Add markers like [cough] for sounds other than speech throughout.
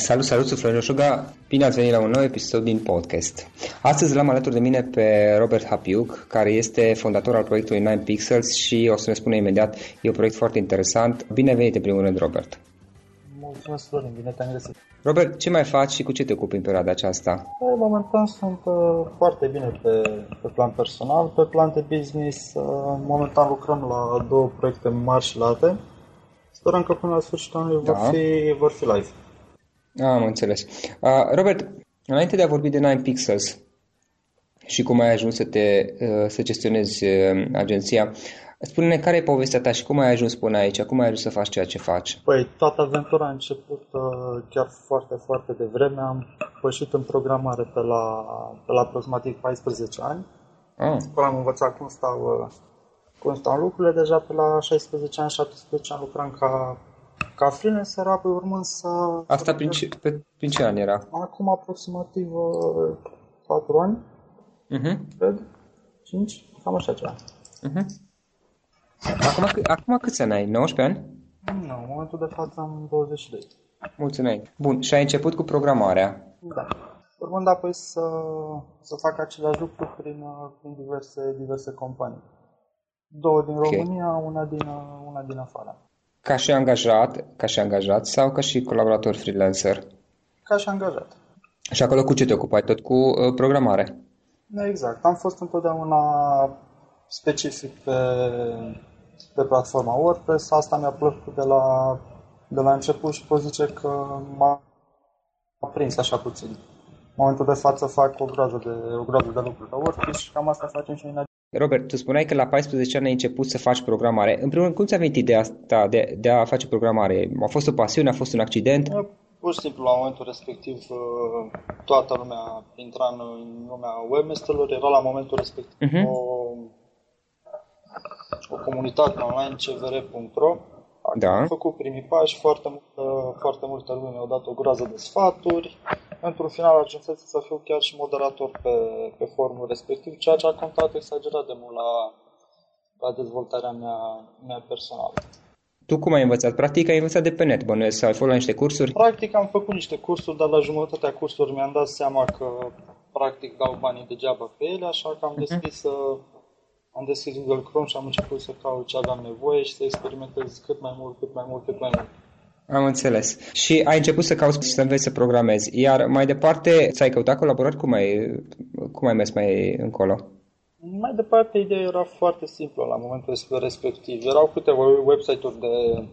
Salut, salut, sunt Florin Oșuga. Bine ați venit la un nou episod din podcast. Astăzi l-am alături de mine pe Robert Hapiuc, care este fondator al proiectului 9 Pixels și o să ne spună imediat, e un proiect foarte interesant. Bine venit în primul rând, Robert. Mulțumesc, Florin, bine te-am găsit. Robert, ce mai faci și cu ce te ocupi în perioada aceasta? În momentan sunt uh, foarte bine pe, pe plan personal, pe plan de business. Uh, momentan lucrăm la două proiecte mari și late. Sperăm că până la sfârșitul anului da. vor, fi, vor fi live. Am înțeles. Uh, Robert, înainte de a vorbi de Nine Pixels și cum ai ajuns să te uh, să gestionezi uh, agenția, spune-ne care e povestea ta și cum ai ajuns până aici, cum ai ajuns să faci ceea ce faci? Păi, toată aventura a început uh, chiar foarte, foarte devreme. Am pășit în programare pe la, pe la aproximativ 14 ani. Ah. Acolo am învățat cum stau, uh, cum stau lucrurile. Deja pe la 16 ani, 17 ani lucram ca ca freelancer, apoi urmând să... Asta prin ce, pe, prin ce an era? Acum aproximativ 4 uh, ani, uh-huh. cred, 5, cam așa ceva. Uh-huh. Acum, acum câți ani ai? 19 ani? Nu, în momentul de față am 22. Mulțumesc. Bun, și ai început cu programarea? Da. Urmând apoi să, să fac același lucru prin, uh, prin diverse, diverse companii. Două din okay. România, una din, uh, una din afară. Ca și angajat, ca și angajat sau ca și colaborator freelancer? Ca și angajat. Și acolo cu ce te ocupai? Tot cu uh, programare? Da, exact. Am fost întotdeauna specific pe, pe platforma WordPress. Asta mi-a plăcut de la, de la început și pot zice că m-a prins așa puțin. În momentul de față fac o groază de, o groază de lucruri pe WordPress și cam asta facem și în Robert, tu spuneai că la 14 ani ai început să faci programare. În primul rând, cum ți-a venit ideea asta de, de a face programare? A fost o pasiune, a fost un accident? Pur și simplu, la momentul respectiv, uh, toată lumea intra în lumea webmaster era la momentul respectiv uh-huh. o, o comunitate online cvr.ro da. Am făcut primii pași, foarte multă, foarte multă lume mi-au dat o groază de sfaturi. Într-un final ajunsese să fiu chiar și moderator pe, pe forumul respectiv, ceea ce a contat exagerat de mult la, la dezvoltarea mea, mea personală. Tu cum ai învățat? Practic ai învățat de pe net, bănuiesc, sau ai fost la niște cursuri? Practic am făcut niște cursuri, dar la jumătatea cursurilor mi-am dat seama că practic dau banii degeaba pe ele, așa că am mhm. deschis uh-huh am deschis Google Chrome și am început să caut ce aveam nevoie și să experimentez cât mai mult, cât mai mult, cât mai mult. Am înțeles. Și ai început să cauți să înveți să programezi. Iar mai departe, ți-ai căutat colaborări? Cum ai, cum ai mers mai încolo? Mai departe, ideea era foarte simplă la momentul respectiv. Erau câteva website-uri de,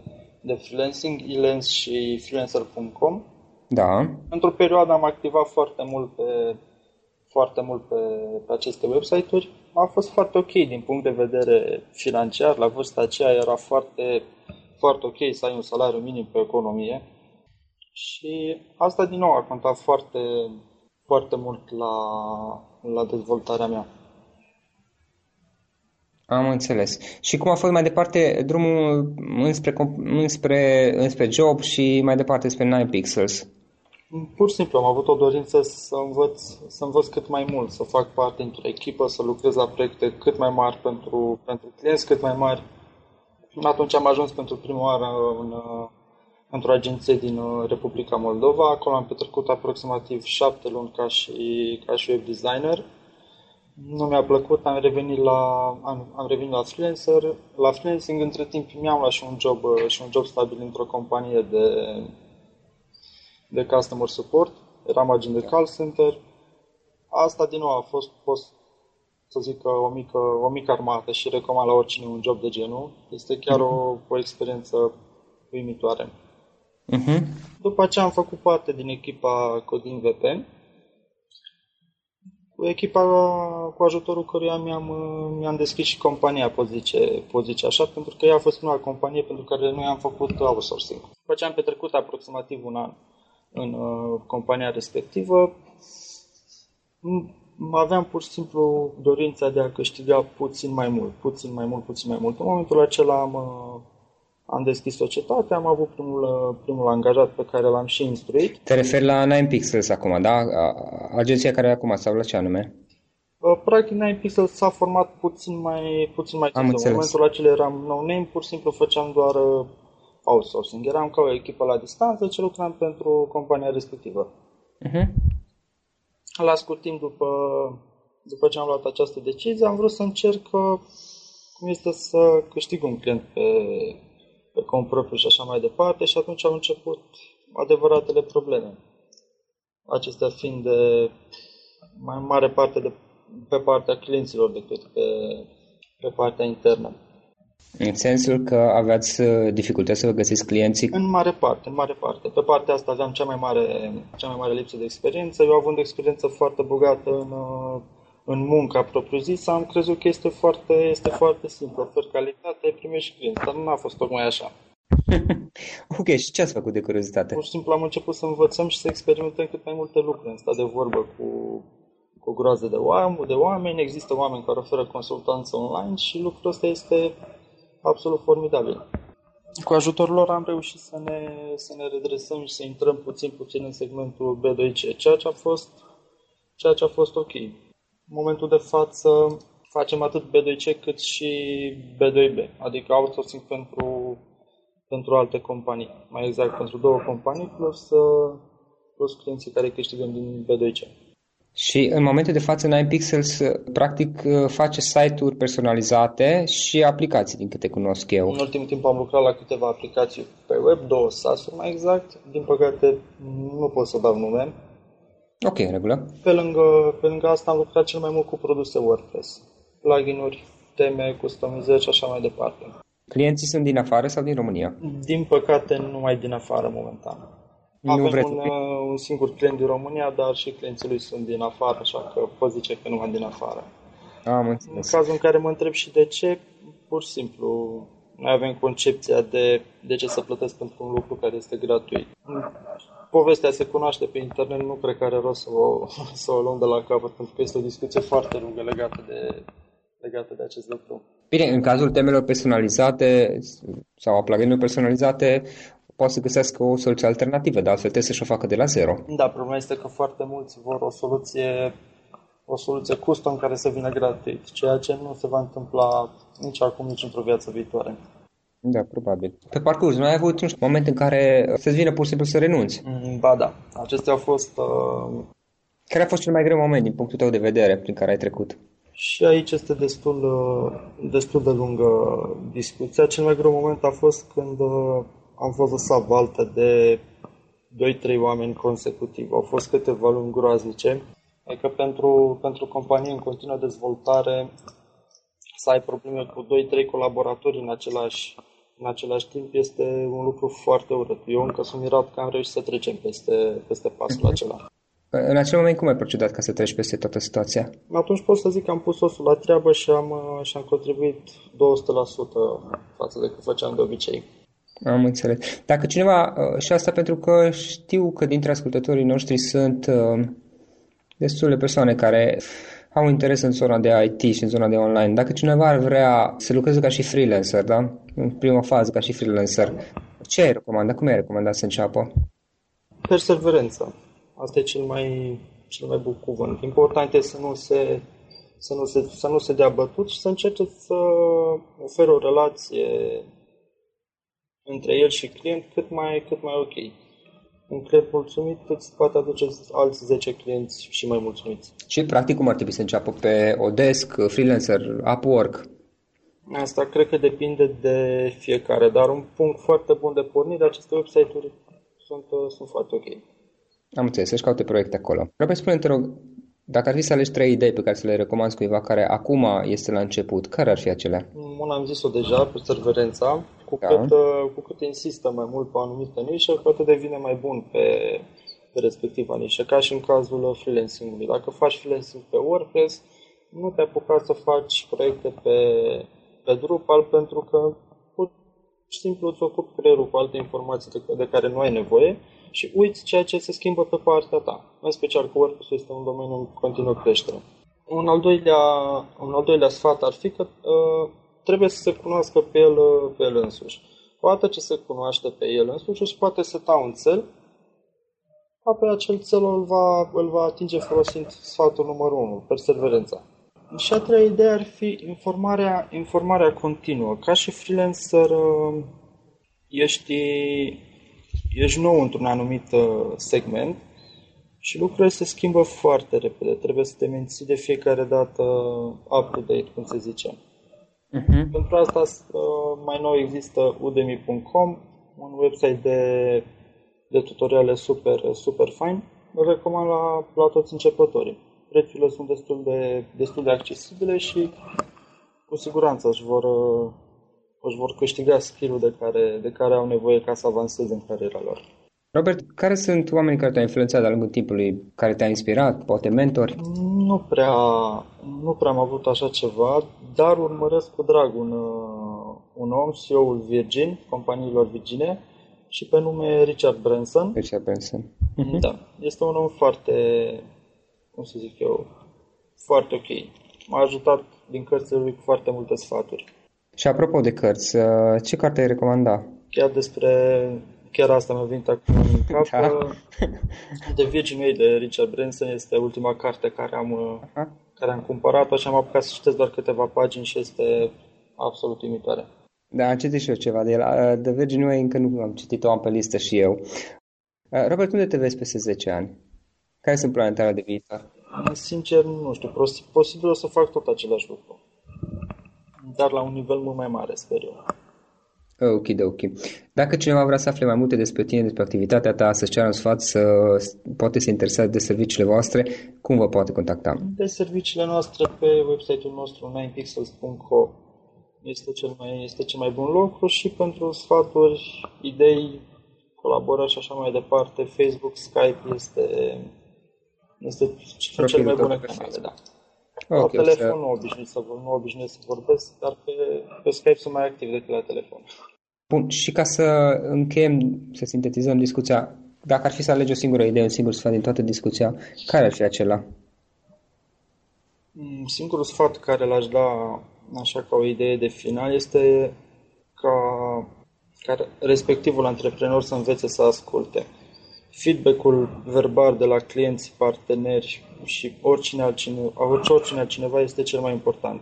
de freelancing, elens și freelancer.com. Da. Într-o perioadă am activat foarte mult pe, foarte mult pe, pe aceste website-uri a fost foarte ok din punct de vedere financiar. La vârsta aceea era foarte, foarte ok să ai un salariu minim pe economie. Și asta din nou a contat foarte, foarte mult la, la dezvoltarea mea. Am înțeles. Și cum a fost mai departe drumul înspre, înspre, înspre job și mai departe spre 9 pixels? Pur și simplu am avut o dorință să învăț, să învăț cât mai mult, să fac parte într-o echipă, să lucrez la proiecte cât mai mari pentru, pentru clienți cât mai mari. Atunci am ajuns pentru prima oară în, într-o agenție din Republica Moldova. Acolo am petrecut aproximativ șapte luni ca și, ca și web designer. Nu mi-a plăcut, am revenit la, am, am revenit la freelancer. La freelancing, între timp, mi-am luat și un job, și un job stabil într-o companie de de customer support, eram agent de call center. Asta din nou a fost, fost să zic o mică, o mică armată și recomand la oricine un job de genul. Este chiar o, o experiență uimitoare. Uh-huh. După aceea am făcut parte din echipa Codin VP, cu echipa cu ajutorul căruia mi-am, mi-am deschis și compania, pot zice, pot zice așa, pentru că ea a fost prima companie pentru care noi am făcut outsourcing. După ce am petrecut aproximativ un an în uh, compania respectivă, aveam pur și simplu dorința de a câștiga puțin mai mult, puțin mai mult, puțin mai mult. În momentul acela am, uh, am deschis societatea, am avut primul, uh, primul angajat pe care l-am și instruit. Te referi la Nine Pixels acum, da? Agenția care acum sau la ce anume? Uh, practic Nine Pixels s-a format puțin mai, puțin mai târziu. În momentul acela eram no-name, pur și simplu făceam doar outsourcing. Eram ca o echipă la distanță ce lucram pentru compania respectivă. Uh-huh. La scurt timp după, după ce am luat această decizie, am vrut să încerc uh, cum este să câștig un client pe, pe cont propriu și așa mai departe și atunci au început adevăratele probleme. Acestea fiind de mai mare parte de pe partea clienților decât pe, pe partea internă. În sensul că aveați uh, dificultăți să vă găsiți clienții? În mare parte, în mare parte. Pe partea asta aveam cea mai mare, cea mai mare lipsă de experiență. Eu având experiență foarte bogată în, uh, în munca propriu-zisă, am crezut că este foarte, este foarte simplu. Ofer calitate, primești clienți, dar nu a fost tocmai așa. [laughs] ok, și ce ați făcut de curiozitate? Pur și simplu am început să învățăm și să experimentăm cât mai multe lucruri. În stat de vorbă cu, cu o groază de oameni, de oameni, există oameni care oferă consultanță online și lucrul ăsta este absolut formidabil. Cu ajutorul lor am reușit să ne, să ne redresăm și să intrăm puțin puțin în segmentul B2C, ceea ce a fost, ceea ce a fost ok. În momentul de față facem atât B2C cât și B2B, adică outsourcing pentru, pentru alte companii, mai exact pentru două companii plus, plus clienții care câștigăm din B2C. Și în momentul de față Nine Pixels uh, practic uh, face site-uri personalizate și aplicații, din câte cunosc eu. În ultimul timp am lucrat la câteva aplicații pe web, două SaaS-uri mai exact. Din păcate nu pot să dau nume. Ok, în regulă. Pe lângă, pe lângă asta am lucrat cel mai mult cu produse WordPress. Plugin-uri, teme, customizări și așa mai departe. Clienții sunt din afară sau din România? Din păcate, numai din afară momentan. Nu Avem vreți un, uh, un singur client din România, dar și clienții lui sunt din afară, așa că pot zice că numai din afară. Am înțeles. În cazul în care mă întreb și de ce, pur și simplu, noi avem concepția de de ce să plătesc pentru un lucru care este gratuit. Povestea se cunoaște pe internet, nu cred că are rost să o, [laughs] să o luăm de la capăt, pentru că este o discuție foarte lungă legată de, legată de acest lucru. Bine, în cazul temelor personalizate sau a plugin personalizate, poate să găsească o soluție alternativă, dar altfel trebuie să-și o facă de la zero. Da, problema este că foarte mulți vor o soluție o soluție custom care să vină gratuit, ceea ce nu se va întâmpla nici acum, nici într-o viață viitoare. Da, probabil. Pe parcurs, nu ai avut un moment în care să-ți vină pur și simplu să renunți? Mm, ba da. Acestea au fost... Uh... Care a fost cel mai greu moment din punctul tău de vedere prin care ai trecut? Și aici este destul, uh, destul de lungă discuția. Cel mai greu moment a fost când uh, am fost lăsat valtă de 2-3 oameni consecutiv. Au fost câteva luni groaznice. Adică pentru, pentru companie în continuă dezvoltare să ai probleme cu 2-3 colaboratori în același, în același timp este un lucru foarte urât. Eu încă sunt mirat că am reușit să trecem peste, peste pasul uh-huh. acela. În acel moment cum ai procedat ca să treci peste toată situația? Atunci pot să zic că am pus osul la treabă și am, și am contribuit 200% față de cât făceam de obicei. Am înțeles. Dacă cineva, uh, și asta pentru că știu că dintre ascultătorii noștri sunt uh, destul de persoane care au interes în zona de IT și în zona de online. Dacă cineva ar vrea să lucreze ca și freelancer, da? În prima fază ca și freelancer, ce ai recomandat? Cum ai recomandat să înceapă? Perseverența. Asta e cel mai, cel mai bun cuvânt. Important e să nu se să nu, se, să nu se dea bătut și să încerce să oferă o relație între el și client cât mai, cât mai ok un client mulțumit îți poate aduce alți 10 clienți și mai mulțumiți. Și practic cum ar trebui să înceapă? Pe Odesk, Freelancer, Upwork? Asta cred că depinde de fiecare, dar un punct foarte bun de pornire, aceste website-uri sunt, uh, sunt foarte ok. Am înțeles, să-și caute proiecte acolo. Vreau să spune te rog, dacă ar fi să alegi trei idei pe care să le recomand cuiva care acum este la început, care ar fi acelea? Una am zis-o deja, perseverența. Cu, da. cât, uh, cu cât insistă mai mult pe o anumită nișă, cu atât devine mai bun pe, pe respectiva nișă, ca și în cazul freelancing-ului. Dacă faci freelancing pe WordPress, nu te apuca să faci proiecte pe, pe Drupal pentru că pur și simplu îți ocupi creierul cu alte informații de, de care nu ai nevoie și uiți ceea ce se schimbă pe partea ta. În special că WordPress este un domeniu în continuă creștere. Un al doilea, un al doilea sfat ar fi că uh, trebuie să se cunoască pe el, uh, pe el însuși. Poate ce se cunoaște pe el însuși și poate seta un cel, apoi acel cel îl va, îl va atinge folosind sfatul numărul 1, perseverența. Și a treia idee ar fi informarea, informarea continuă. Ca și freelancer uh, ești, ești nou într-un anumit uh, segment și lucrurile se schimbă foarte repede. Trebuie să te menții de fiecare dată up-to-date, cum se zice. Uh-huh. Pentru asta uh, mai nou există udemy.com, un website de, de tutoriale super, super fain. Îl recomand la, la toți începătorii. Prețurile sunt destul de, destul de accesibile și cu siguranță își vor, uh, își vor câștiga skill-ul de care, de care au nevoie ca să avanseze în cariera lor. Robert, care sunt oamenii care te-au influențat de-a lungul timpului, care te-au inspirat, poate mentori? Nu prea, nu prea am avut așa ceva, dar urmăresc cu drag un, uh, un om, CEO-ul Virgin, companiilor Virgine, și pe nume Richard Branson. Richard Branson. Mhm. [laughs] Da, este un om foarte, cum să zic eu, foarte ok. M-a ajutat din cărțile lui cu foarte multe sfaturi. Și apropo de cărți, uh, ce carte ai recomanda? Chiar despre chiar asta mi-a venit acum în [laughs] cap. Da. The Virgin Way de Richard Branson este ultima carte care am, uh-huh. care am cumpărat-o și am apucat să citesc doar câteva pagini și este absolut imitoare. Da, am citit și eu ceva de el. Uh, The Virgin Way încă nu am citit-o, am pe listă și eu. Uh, Robert, unde te vezi peste 10 ani? Care sunt planele tale de viitor? Sincer, nu știu. Posibil o să fac tot același lucru. Dar la un nivel mult mai mare, sper eu. Ok, de ok. Dacă cineva vrea să afle mai multe despre tine, despre activitatea ta, să-ți ceară un sfat, să poate se interesează de serviciile voastre, cum vă poate contacta? De serviciile noastre pe website-ul nostru 9pixels.co este cel mai, este cel mai bun lucru și pentru sfaturi, idei, colaborări și așa mai departe, Facebook, Skype este, este cel mai bune canale, da. Okay, la telefon să... nu obișnuit să, nu obișnuit să vorbesc, dar pe, pe Skype sunt mai activ decât la telefon. Bun, și ca să încheiem, să sintetizăm discuția, dacă ar fi să alegi o singură idee, un singur sfat din toată discuția, care ar fi acela? Mm, singurul sfat care l-aș da așa ca o idee de final este ca, ca respectivul antreprenor să învețe să asculte. Feedback-ul verbal de la clienți, parteneri și oricine altcineva, orice oricine altcineva este cel mai important.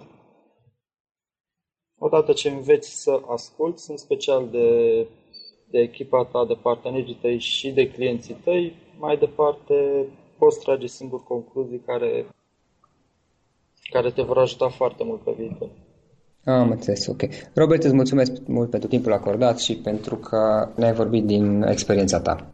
Odată ce înveți să asculți, în special de, de echipa ta, de partenerii tăi și de clienții tăi, mai departe poți trage singur concluzii care, care te vor ajuta foarte mult pe viitor. Am înțeles, ok. Robert, îți mulțumesc mult pentru timpul acordat și pentru că ne-ai vorbit din experiența ta.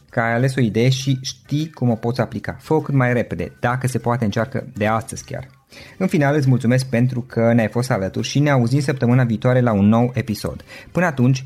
că ai ales o idee și știi cum o poți aplica. Fă-o cât mai repede, dacă se poate încearcă de astăzi chiar. În final îți mulțumesc pentru că ne-ai fost alături și ne auzim săptămâna viitoare la un nou episod. Până atunci,